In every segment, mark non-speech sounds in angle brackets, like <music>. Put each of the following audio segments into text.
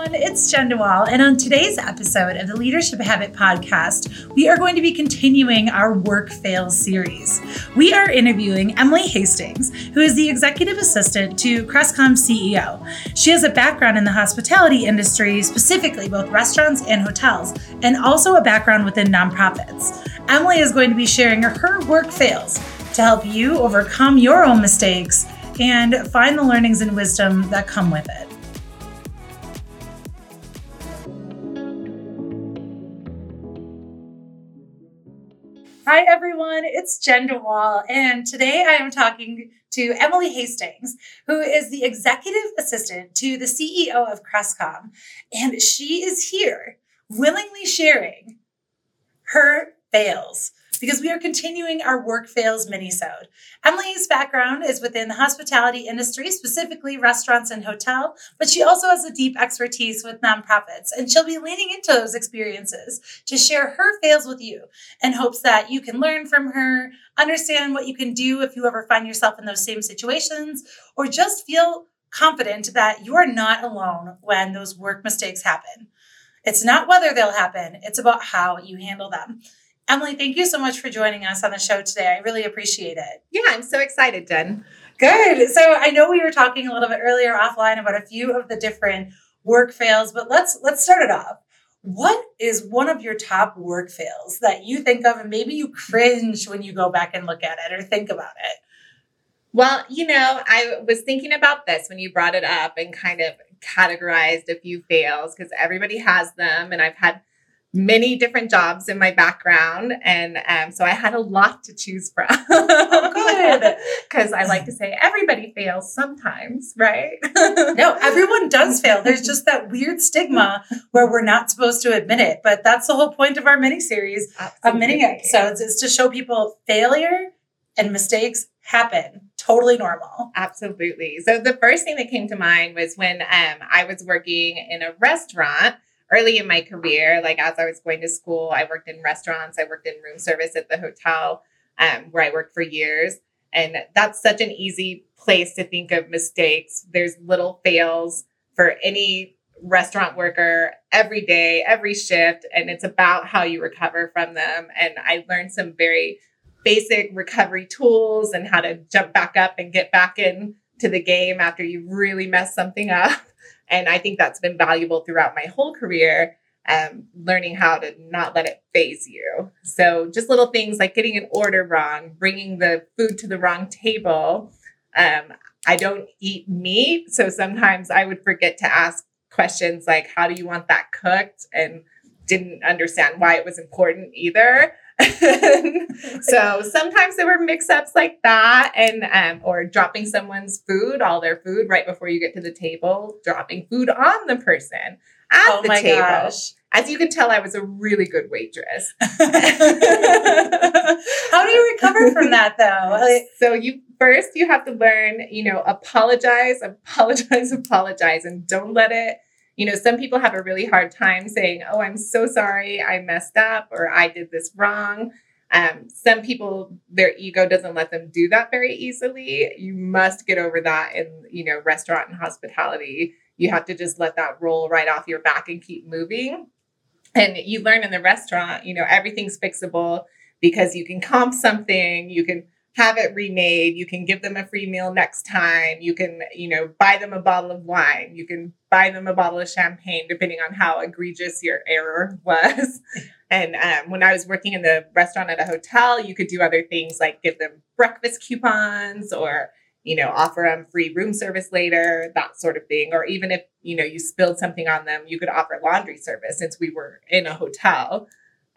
everyone, it's Jen DeWall, and on today's episode of the Leadership Habit Podcast, we are going to be continuing our Work Fails series. We are interviewing Emily Hastings, who is the executive assistant to Crestcom CEO. She has a background in the hospitality industry, specifically both restaurants and hotels, and also a background within nonprofits. Emily is going to be sharing her work fails to help you overcome your own mistakes and find the learnings and wisdom that come with it. Hi, everyone. It's Jen DeWall, and today I am talking to Emily Hastings, who is the executive assistant to the CEO of Crestcom. And she is here willingly sharing her fails because we are continuing our work fails minisode. Emily's background is within the hospitality industry, specifically restaurants and hotel, but she also has a deep expertise with nonprofits, and she'll be leaning into those experiences to share her fails with you in hopes that you can learn from her, understand what you can do if you ever find yourself in those same situations, or just feel confident that you are not alone when those work mistakes happen. It's not whether they'll happen, it's about how you handle them. Emily, thank you so much for joining us on the show today. I really appreciate it. Yeah, I'm so excited, Jen. Good. So I know we were talking a little bit earlier offline about a few of the different work fails, but let's let's start it off. What is one of your top work fails that you think of and maybe you cringe when you go back and look at it or think about it? Well, you know, I was thinking about this when you brought it up and kind of categorized a few fails because everybody has them and I've had many different jobs in my background. And um, so I had a lot to choose from. oh, <laughs> good. Because I like to say everybody fails sometimes, right? no, everyone does fail. There's just that weird stigma where we're not supposed to admit it. But that's the whole point of our mini series of mini episodes is to show people failure and mistakes happen totally normal absolutely so the first thing that came to mind was when um, i was working in a restaurant early in my career, like as I was going to school, I worked in restaurants, I worked in room service at the hotel um, where I worked for years. And that's such an easy place to think of mistakes. There's little fails for any restaurant worker every day, every shift, and it's about how you recover from them. And I learned some very basic recovery tools and how to jump back up and get back in to the game after you really mess something up. And I think that's been valuable throughout my whole career, um, learning how to not let it faze you. So just little things like getting an order wrong, bringing the food to the wrong table. Um, I don't eat meat. So sometimes I would forget to ask questions like, how do you want that cooked? And didn't understand why it was important either. <laughs> so sometimes there were mix-ups like that and um, or dropping someone's food all their food right before you get to the table dropping food on the person at oh the table. gosh. as you can tell i was a really good waitress. <laughs> <laughs> How do you recover from that though? So you first you have to learn you know apologize apologize apologize and don't let it you know, some people have a really hard time saying, Oh, I'm so sorry, I messed up, or I did this wrong. Um, some people, their ego doesn't let them do that very easily. You must get over that in, you know, restaurant and hospitality. You have to just let that roll right off your back and keep moving. And you learn in the restaurant, you know, everything's fixable because you can comp something, you can have it remade. You can give them a free meal next time. You can, you know, buy them a bottle of wine. You can buy them a bottle of champagne, depending on how egregious your error <laughs> was. and um, when I was working in the restaurant at a hotel, you could do other things like give them breakfast coupons or, you know, offer them free room service later, that sort of thing. Or even if, you know, you spilled something on them, you could offer laundry service since we were in a hotel.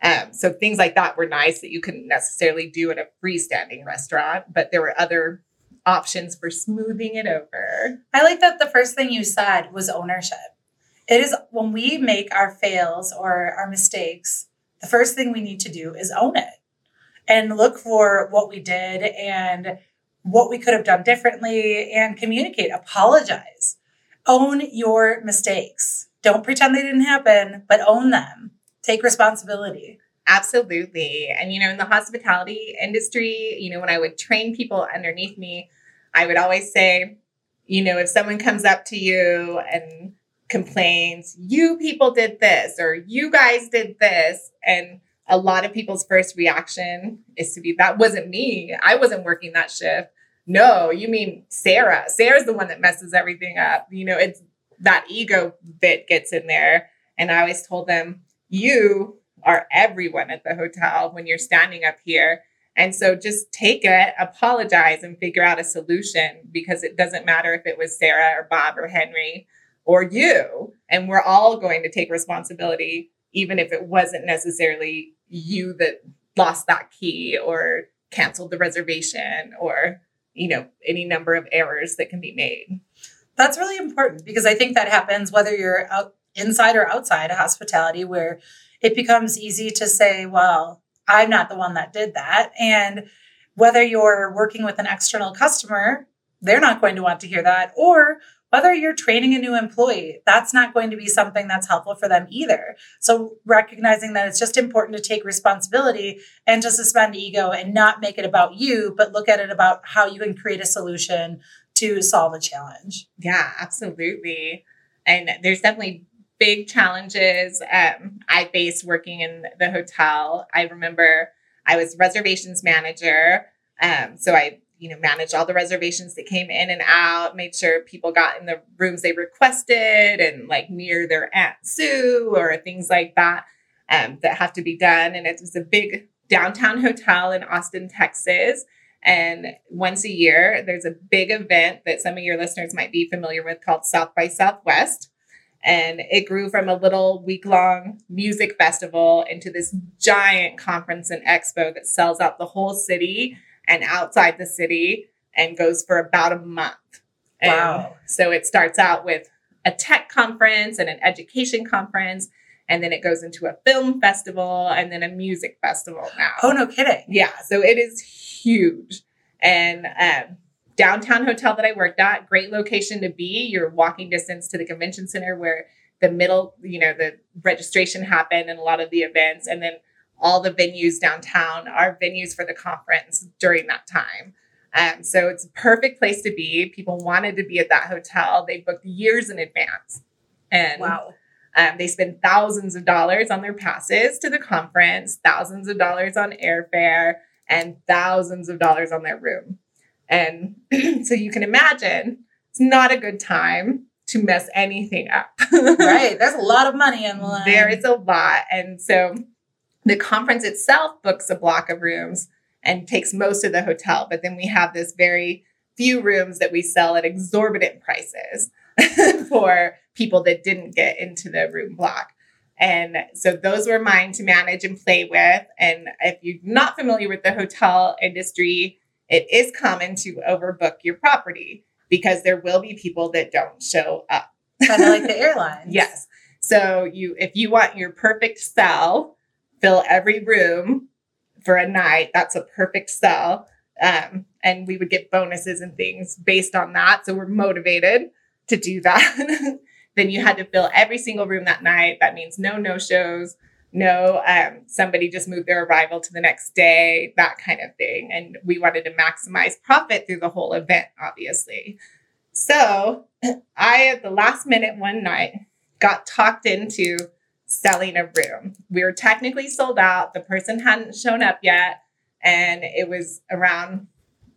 Um, so things like that were nice that you couldn't necessarily do at a freestanding restaurant, but there were other options for smoothing it over. I like that the first thing you said was ownership. It is when we make our fails or our mistakes, the first thing we need to do is own it and look for what we did and what we could have done differently and communicate, apologize, own your mistakes. Don't pretend they didn't happen, but own them take responsibility. Absolutely. And, you know, in the hospitality industry, you know, when I would train people underneath me, I would always say, you know, if someone comes up to you and complains, you people did this or you guys did this. And a lot of people's first reaction is to be, that wasn't me. I wasn't working that shift. No, you mean Sarah. Sarah's the one that messes everything up. You know, it's that ego bit gets in there. And I always told them, you are everyone at the hotel when you're standing up here. And so just take it, apologize, and figure out a solution because it doesn't matter if it was Sarah or Bob or Henry or you. And we're all going to take responsibility, even if it wasn't necessarily you that lost that key or canceled the reservation or, you know, any number of errors that can be made. That's really important because I think that happens whether you're out inside or outside of hospitality, where it becomes easy to say, well, I'm not the one that did that. And whether you're working with an external customer, they're not going to want to hear that. Or whether you're training a new employee, that's not going to be something that's helpful for them either. So, recognizing that it's just important to take responsibility and to suspend ego and not make it about you, but look at it about how you can create a solution to solve a challenge. Yeah, absolutely. And there's definitely big challenges um, I faced working in the hotel. I remember I was reservations manager. Um, so I, you know, managed all the reservations that came in and out, made sure people got in the rooms they requested and like near their Aunt Sue or things like that um, that have to be done. And it was a big downtown hotel in Austin, Texas. And once a year, there's a big event that some of your listeners might be familiar with called South by Southwest. And it grew from a little week long music festival into this giant conference and expo that sells out the whole city and outside the city and goes for about a month. Wow. And so it starts out with a tech conference and an education conference. And then it goes into a film festival and then a music festival now. Oh, no kidding. Yeah. So it is huge. And um, downtown hotel that I worked at, great location to be. You're walking distance to the convention center where the middle, you know, the registration happened and a lot of the events. And then all the venues downtown are venues for the conference during that time. Um, so it's a perfect place to be. People wanted to be at that hotel. They booked years in advance. And wow. Um, they spend thousands of dollars on their passes to the conference, thousands of dollars on airfare, and thousands of dollars on their room. And <clears throat> so you can imagine it's not a good time to mess anything up. <laughs> right. There's a lot of money in the line. There is a lot. And so the conference itself books a block of rooms and takes most of the hotel. But then we have this very few rooms that we sell at exorbitant prices <laughs> for people that didn't get into the room block. And so those were mine to manage and play with. And if you're not familiar with the hotel industry, it is common to overbook your property because there will be people that don't show up. kind of like the airlines. <laughs> yes. So you if you want your perfect sell, fill every room for a night. That's a perfect sell. Um, and we would get bonuses and things based on that. So we're motivated to do that. <laughs> then you had to fill every single room that night. That means no no shows, no um, somebody just moved their arrival to the next day, that kind of thing. And we wanted to maximize profit through the whole event, obviously. So <clears throat> I, at the last minute one night, got talked into selling a room. We were technically sold out. The person hadn't shown up yet. And it was around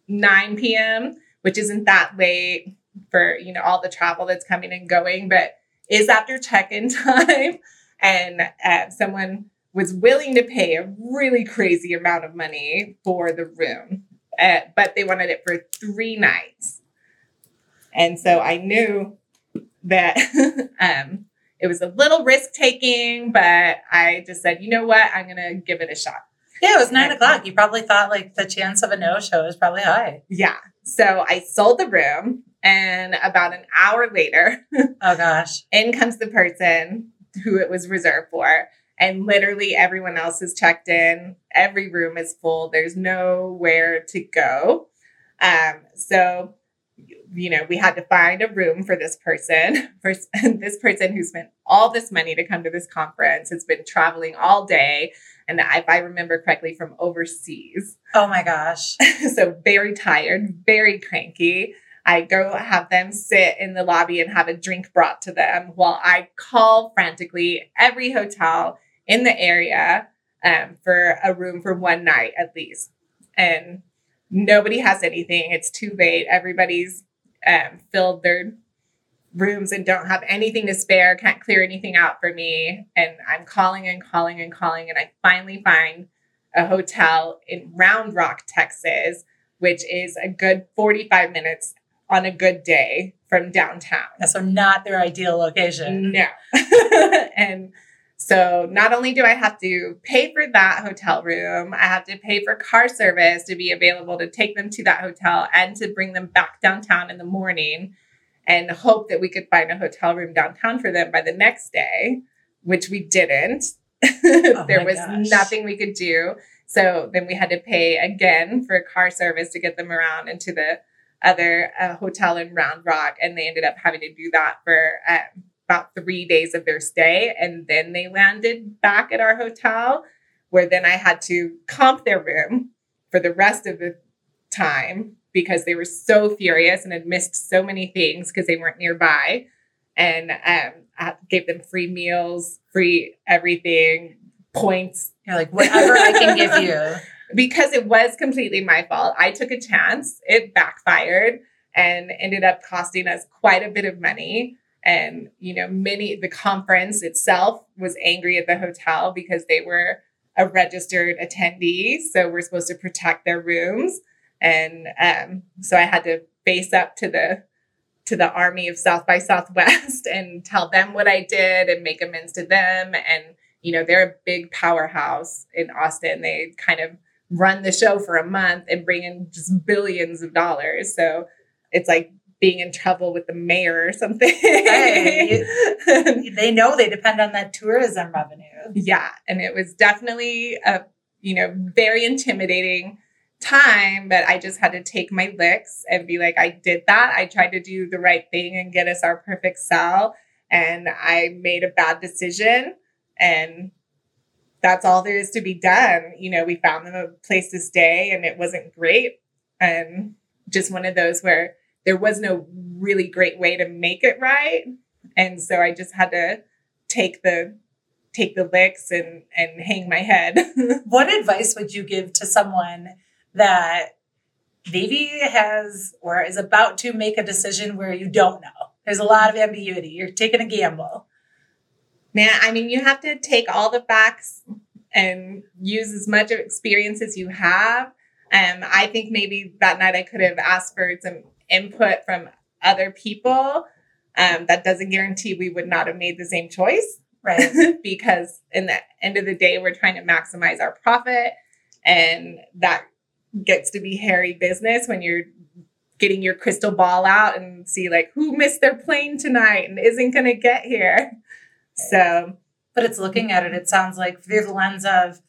9 p.m., which isn't that late for, you know, all the travel that's coming and going, but is after check-in <laughs> time and uh, someone was willing to pay a really crazy amount of money for the room, uh, but they wanted it for three nights. And so I knew that <laughs> um, it was a little risk taking, but I just said, you know what, I'm going to give it a shot. Yeah, it was nine o'clock. You probably thought like the chance of a no show is probably high. Yeah. So I sold the room, and about an hour later, <laughs> oh gosh, in comes the person who it was reserved for. And literally everyone else is checked in. Every room is full. There's nowhere to go. Um, so, you know, we had to find a room for this person. <laughs> For <laughs> this person who spent all this money to come to this conference has been traveling all day. And if I remember correctly, from overseas. Oh my gosh. <laughs> so very tired, very cranky. I go have them sit in the lobby and have a drink brought to them while I call frantically every hotel in the area um, for a room for one night at least. And nobody has anything. It's too late. Everybody's um, filled their rooms and don't have anything to spare, can't clear anything out for me. And I'm calling and calling and calling. And I finally find a hotel in Round Rock, Texas, which is a good 45 minutes on a good day from downtown. So not their ideal location. No. <laughs> and so not only do I have to pay for that hotel room, I have to pay for car service to be available to take them to that hotel and to bring them back downtown in the morning and hope that we could find a hotel room downtown for them by the next day, which we didn't. Oh <laughs> there was gosh. nothing we could do. So then we had to pay again for car service to get them around into the other uh, hotel in Round Rock, and they ended up having to do that for um, about three days of their stay, and then they landed back at our hotel, where then I had to comp their room for the rest of the time because they were so furious and had missed so many things because they weren't nearby, and um, I gave them free meals, free everything, points. You're like whatever I can give you. <laughs> because it was completely my fault. I took a chance, it backfired and ended up costing us quite a bit of money. And, you know, many, the conference itself was angry at the hotel because they were a registered attendee. So we're supposed to protect their rooms. And um, so I had to face up to the, to the army of South by Southwest <laughs> and tell them what I did and make amends to them. And, you know, they're a big powerhouse in Austin. They kind of run the show for a month and bring in just billions of dollars. So it's like being in trouble with the mayor or something. hey, <laughs> they know they depend on that tourism revenue. Yeah. And it was definitely a, you know, very intimidating time, but I just had to take my licks and be like, I did that. I tried to do the right thing and get us our perfect sell. And I made a bad decision. And that's all there is to be done. You know, we found them a place to stay and it wasn't great. And just one of those where there was no really great way to make it right. And so I just had to take the take the licks and and hang my head. <laughs> what advice would you give to someone that maybe has or is about to make a decision where you don't know? There's a lot of ambiguity. You're taking a gamble. Man, I mean, you have to take all the facts and use as much experience as you have. Um, I think maybe that night I could have asked for some input from other people. Um, that doesn't guarantee we would not have made the same choice. Right. <laughs> because in the end of the day, we're trying to maximize our profit. And that gets to be hairy business when you're getting your crystal ball out and see like who missed their plane tonight and isn't going to get here. So, but it's looking at it, it sounds like through the lens of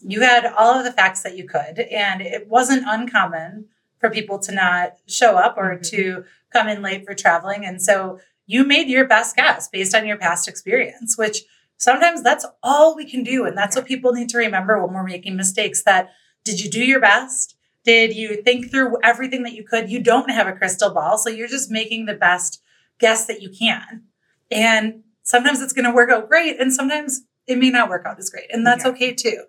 you had all of the facts that you could, and it wasn't uncommon for people to not show up or mm-hmm. to come in late for traveling. And so you made your best guess based on your past experience, which sometimes that's all we can do. And that's what people need to remember when we're making mistakes that did you do your best? Did you think through everything that you could? You don't have a crystal ball, so you're just making the best guess that you can. And sometimes it's going to work out great and sometimes it may not work out as great and that's yeah. okay too.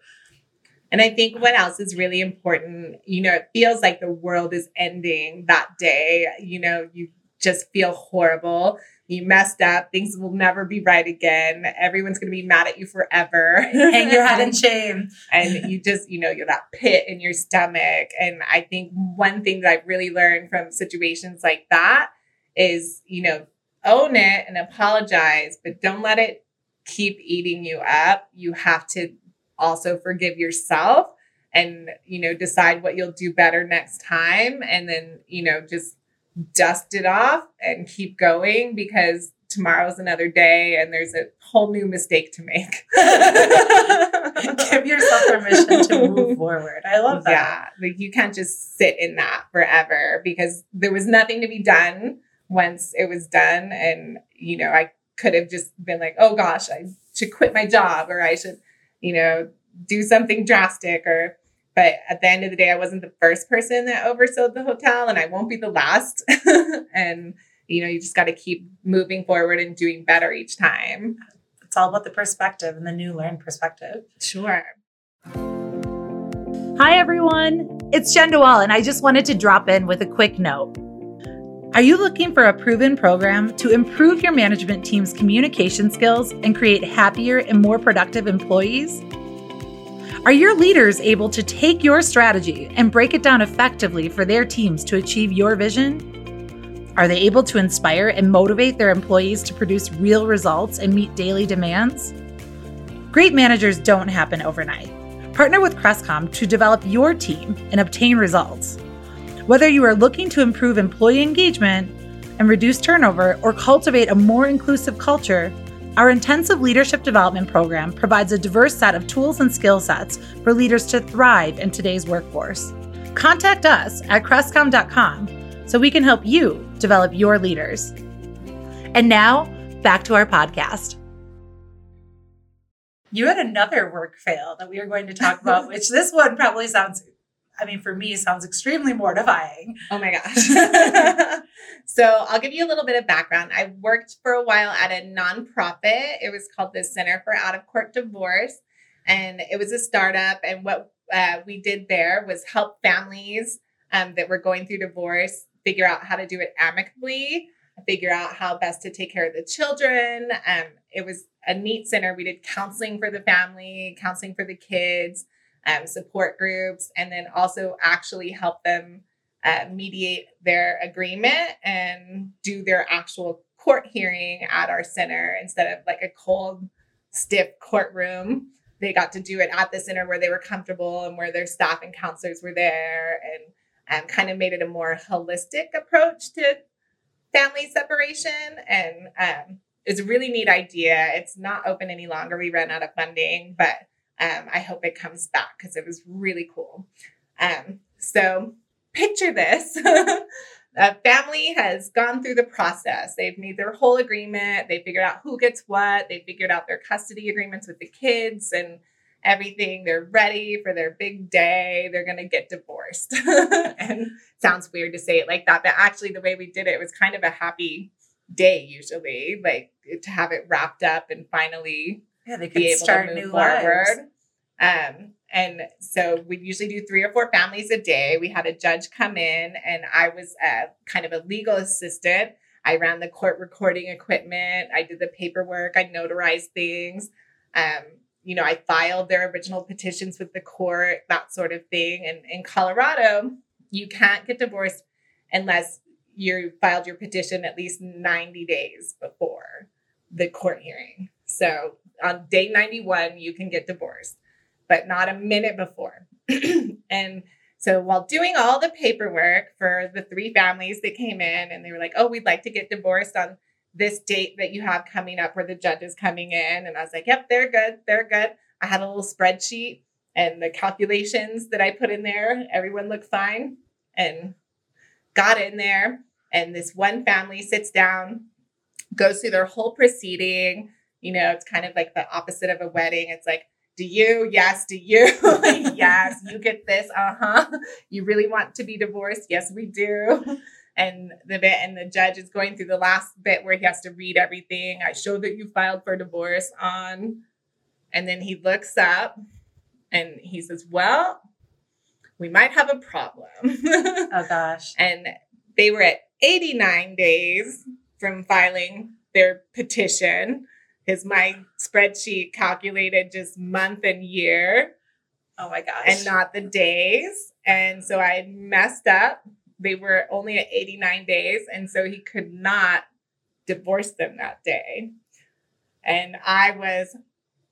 And i think what else is really important you know it feels like the world is ending that day you know you just feel horrible you messed up things will never be right again everyone's going to be mad at you forever. Hang your head in <laughs> shame. And you just you know you're that pit in your stomach and i think one thing that i've really learned from situations like that is you know own it and apologize, but don't let it keep eating you up. You have to also forgive yourself and, you know, decide what you'll do better next time. And then, you know, just dust it off and keep going because tomorrow's another day and there's a whole new mistake to make. <laughs> Give yourself permission to move <laughs> forward. I love that. Yeah. Like you can't just sit in that forever because there was nothing to be done once it was done. And, you know, I could have just been like, oh gosh, I should quit my job or I should, you know, do something drastic or, but at the end of the day, I wasn't the first person that oversold the hotel, and I won't be the last. <laughs> and you know, you just got to keep moving forward and doing better each time. It's all about the perspective and the new learned perspective. Sure. Hi, everyone. It's Jen DeWall, and I just wanted to drop in with a quick note. Are you looking for a proven program to improve your management team's communication skills and create happier and more productive employees? Are your leaders able to take your strategy and break it down effectively for their teams to achieve your vision? Are they able to inspire and motivate their employees to produce real results and meet daily demands? Great managers don't happen overnight. Partner with Crestcom to develop your team and obtain results. Whether you are looking to improve employee engagement and reduce turnover or cultivate a more inclusive culture, our intensive leadership development program provides a diverse set of tools and skill sets for leaders to thrive in today's workforce. Contact us at crestcom.com so we can help you develop your leaders. And now, back to our podcast you had another work fail that we are going to talk about, which this one probably sounds, I mean, for me, it sounds extremely mortifying. <laughs> Oh my gosh. <laughs> so I'll give you a little bit of background. I worked for a while at a nonprofit. It was called the Center for Out of Court Divorce, and it was a startup. And what uh, we did there was help families um, that were going through divorce figure out how to do it amicably figure out how best to take care of the children. Um, it was a neat center. We did counseling for the family, counseling for the kids, um, support groups, and then also actually help them uh, mediate their agreement and do their actual court hearing at our center instead of like a cold, stiff courtroom. They got to do it at the center where they were comfortable and where their staff and counselors were there and um, kind of made it a more holistic approach to family separation. And um, it's a really neat idea. It's not open any longer. We ran out of funding, but um, I hope it comes back because it was really cool. Um, so picture this. <laughs> a family has gone through the process. They've made their whole agreement. They figured out who gets what. They figured out their custody agreements with the kids and everything. They're ready for their big day. They're going to get divorced. <laughs> and sounds weird to say it like that, but actually, the way we did it was kind of a happy day, usually, like to have it wrapped up and finally yeah, they could be able start to move forward. Um, and so we usually do three or four families a day. We had a judge come in, and I was uh, kind of a legal assistant. I ran the court recording equipment. I did the paperwork. I notarized things. Um, you know, I filed their original petitions with the court, that sort of thing. And in Colorado, you can't get divorced unless you filed your petition at least 90 days before the court hearing. So on day 91, you can get divorced, but not a minute before. <clears throat> and so while doing all the paperwork for the three families that came in and they were like, oh, we'd like to get divorced on this date that you have coming up where the judge is coming in. And I was like, yep, they're good. They're good. I had a little spreadsheet and the calculations that I put in there, everyone looked fine and got in there. And this one family sits down, goes through their whole proceeding. You know, it's kind of like the opposite of a wedding. It's like, do you? Yes. Do you? <laughs> yes. You get this. Uh huh. You really want to be divorced? Yes, we do and the bit and the judge is going through the last bit where he has to read everything. I show that you filed for divorce on, and then he looks up and he says, "Well, we might have a problem." <laughs> oh gosh! and they were at 89 days from filing their petition. His my spreadsheet calculated just month and year. Oh my gosh! And not the days. And so I messed up they were only at 89 days. And so he could not divorce them that day. And I was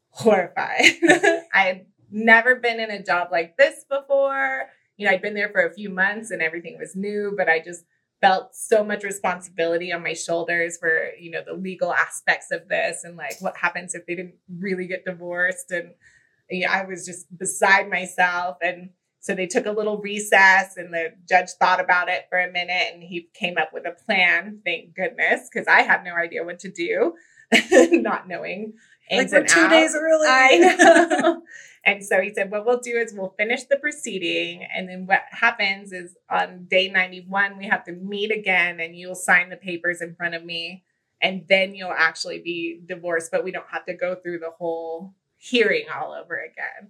horrified. <laughs> I had never been in a job like this before. You know, I'd been there for a few months and everything was new, but I just felt so much responsibility on my shoulders for, you know, the legal aspects of this and like what happens if they didn't really get divorced. And you know, I was just beside myself. And so they took a little recess and the judge thought about it for a minute and he came up with a plan, thank goodness, because I had no idea what to do. <laughs> not knowing. Like we're two out. days early. I <laughs> know. and so he said, What we'll do is we'll finish the proceeding. And then what happens is on day 91, we have to meet again and you'll sign the papers in front of me. And then you'll actually be divorced, but we don't have to go through the whole hearing all over again.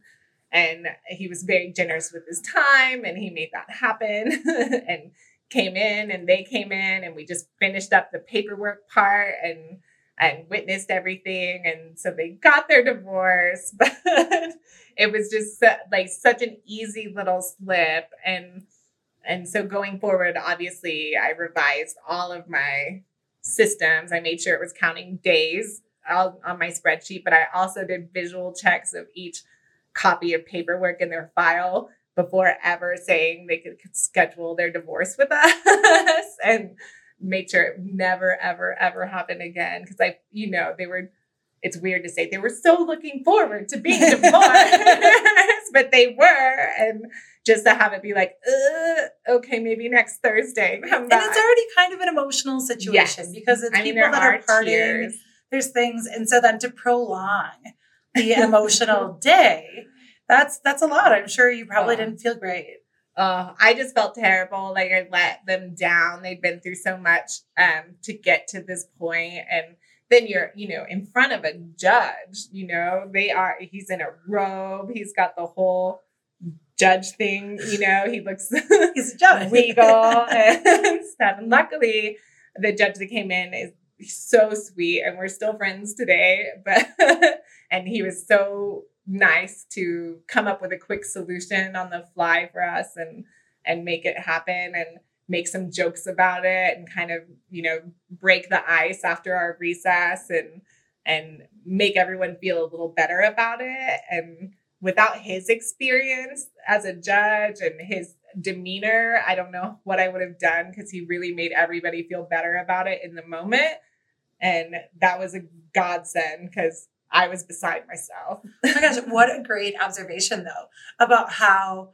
And he was very generous with his time and he made that happen <laughs> and came in and they came in and we just finished up the paperwork part and and witnessed everything and so they got their divorce <laughs> but it was just like such an easy little slip and and so going forward obviously i revised all of my systems. I made sure it was counting days on my spreadsheet but i also did visual checks of each copy of paperwork in their file before ever saying they could schedule their divorce with <laughs> us and made sure it never, ever, ever happened again. Because I, you know, they were, it's weird to say they were so looking forward to being <laughs> divorced, but they were. And just to have it be like, okay, maybe next Thursday. and it's already kind of an emotional situation yes. because it's I mean, people that are, are partying. Tears. There's things. And so then to prolong the emotional <laughs> day, that's that's a lot. I'm sure you probably oh. didn't feel great. Uh, I just felt terrible. Like I let them down. They'd been through so much um, to get to this point, and then you're, you know, in front of a judge. You know, they are. He's in a robe. He's got the whole judge thing. You know, he looks <laughs> he's a judge. regal <laughs> and stuff. And luckily, the judge that came in is so sweet, and we're still friends today. But <laughs> and he was so nice to come up with a quick solution on the fly for us and and make it happen and make some jokes about it and kind of you know break the ice after our recess and and make everyone feel a little better about it. And without his experience as a judge and his demeanor i don't know what i would have done because he really made everybody feel better about it in the moment. And that was a godsend because I was beside myself. <laughs> oh my gosh, what a great observation though about how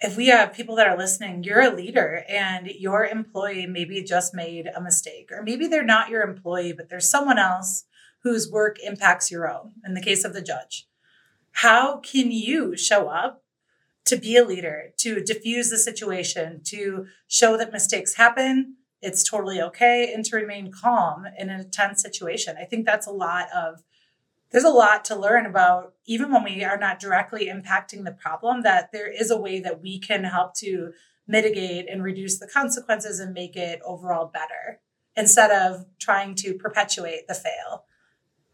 if we have people that are listening, you're a leader and your employee maybe just made a mistake, or maybe they're not your employee, but there's someone else whose work impacts your own, in the case of the judge. How can you show up to be a leader, to diffuse the situation, to show that mistakes happen? It's totally okay, and to remain calm in a tense situation. I think that's a lot of there's a lot to learn about even when we are not directly impacting the problem that there is a way that we can help to mitigate and reduce the consequences and make it overall better instead of trying to perpetuate the fail.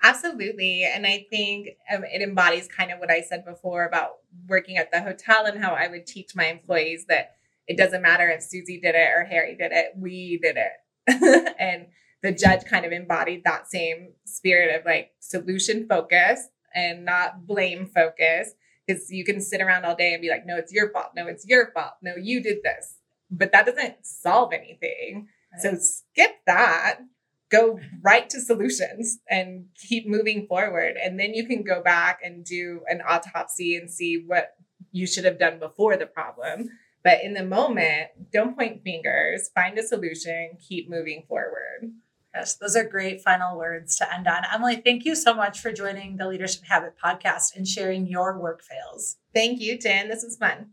Absolutely. And i think um, it embodies kind of what i said before about working at the hotel and how i would teach my employees that it doesn't matter if susie did it or harry did it we did it. <laughs> And the judge kind of embodied that same spirit of like solution focus and not blame focus because you can sit around all day and be like no it's your fault. No it's your fault. No you did this. But that doesn't solve anything. Right. so skip that. Go right to solutions and keep moving forward. And then you can go back and do an autopsy and see what you should have done before the problem. But in the moment don't point fingers. Find a solution. Keep moving forward Yes, those are great final words to end on. Emily, thank you so much for joining the Leadership Habit podcast and sharing your work fails. Thank you, Jen. This was fun.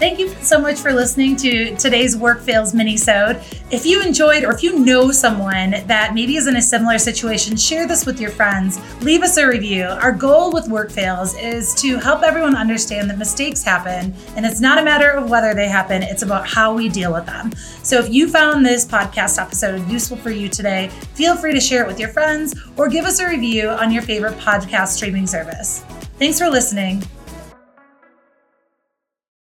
Thank you so much for listening to today's Work Fails mini-sode. If you enjoyed or if you know someone that maybe is in a similar situation, share this with your friends. Leave us a review. Our goal with Work Fails is to help everyone understand that mistakes happen and it's not a matter of whether they happen, it's about how we deal with them. So if you found this podcast episode useful for you today, feel free to share it with your friends or give us a review on your favorite podcast streaming service. Thanks for listening.